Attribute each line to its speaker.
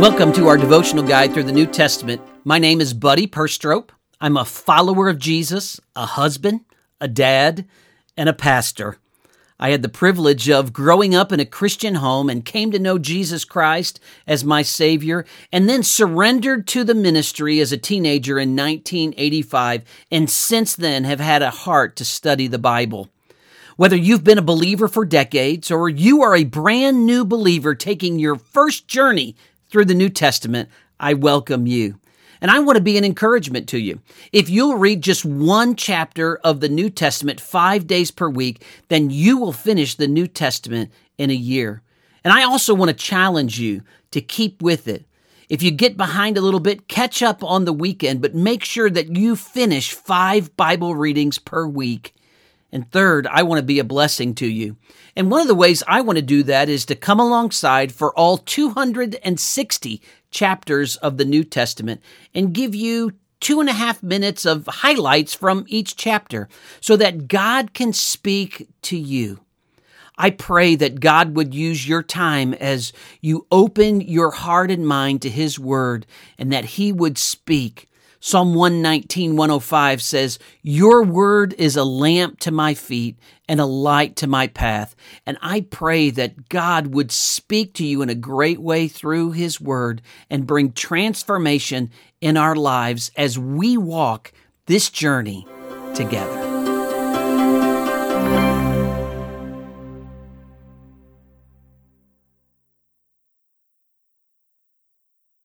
Speaker 1: Welcome to our devotional guide through the New Testament. My name is Buddy Perstrope. I'm a follower of Jesus, a husband, a dad, and a pastor. I had the privilege of growing up in a Christian home and came to know Jesus Christ as my Savior, and then surrendered to the ministry as a teenager in 1985, and since then have had a heart to study the Bible. Whether you've been a believer for decades or you are a brand new believer taking your first journey through the New Testament, I welcome you. And I want to be an encouragement to you. If you'll read just one chapter of the New Testament five days per week, then you will finish the New Testament in a year. And I also want to challenge you to keep with it. If you get behind a little bit, catch up on the weekend, but make sure that you finish five Bible readings per week. And third, I want to be a blessing to you. And one of the ways I want to do that is to come alongside for all 260 chapters of the New Testament and give you two and a half minutes of highlights from each chapter so that God can speak to you. I pray that God would use your time as you open your heart and mind to His Word and that He would speak Psalm 119, 105 says, Your word is a lamp to my feet and a light to my path. And I pray that God would speak to you in a great way through his word and bring transformation in our lives as we walk this journey together.